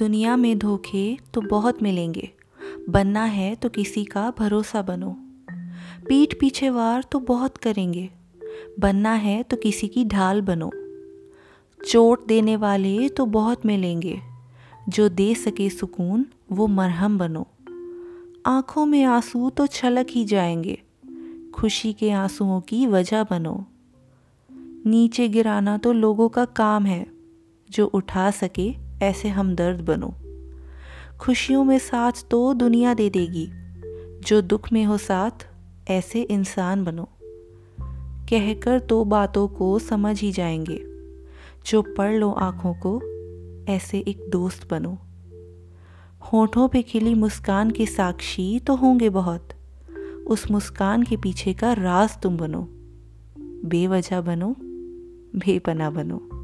दुनिया में धोखे तो बहुत मिलेंगे। बनना है तो किसी का भरोसा बनो। पीठ पीछे वार तो बहुत करेंगे। बनना है तो किसी की ढाल बनो। चोट देने वाले तो बहुत मिलेंगे। जो दे सके सुकून, वो मरहम बनो। आँखों में आँसू तो छलक ही जाएँगे। खुशी के आंसुओं की वजह बनो। नीचे गिराना तो लोगों का काम है। जो उठा सके ऐसे हमदर्द बनो। खुशियों में साथ तो दुनिया दे देगी। जो दुख में हो साथ, ऐसे इंसान बनो। कहकर तो बातों को समझ ही जाएँगे। जो पढ़ लो आँखों को, ऐसे एक दोस्त बनो। होठों पे खिली मुस्कान के साक्षी तो होंगे बहुत। उस मुस्कान के पीछे का राज तुम बनो। बेवजह बनो बेपना बनो।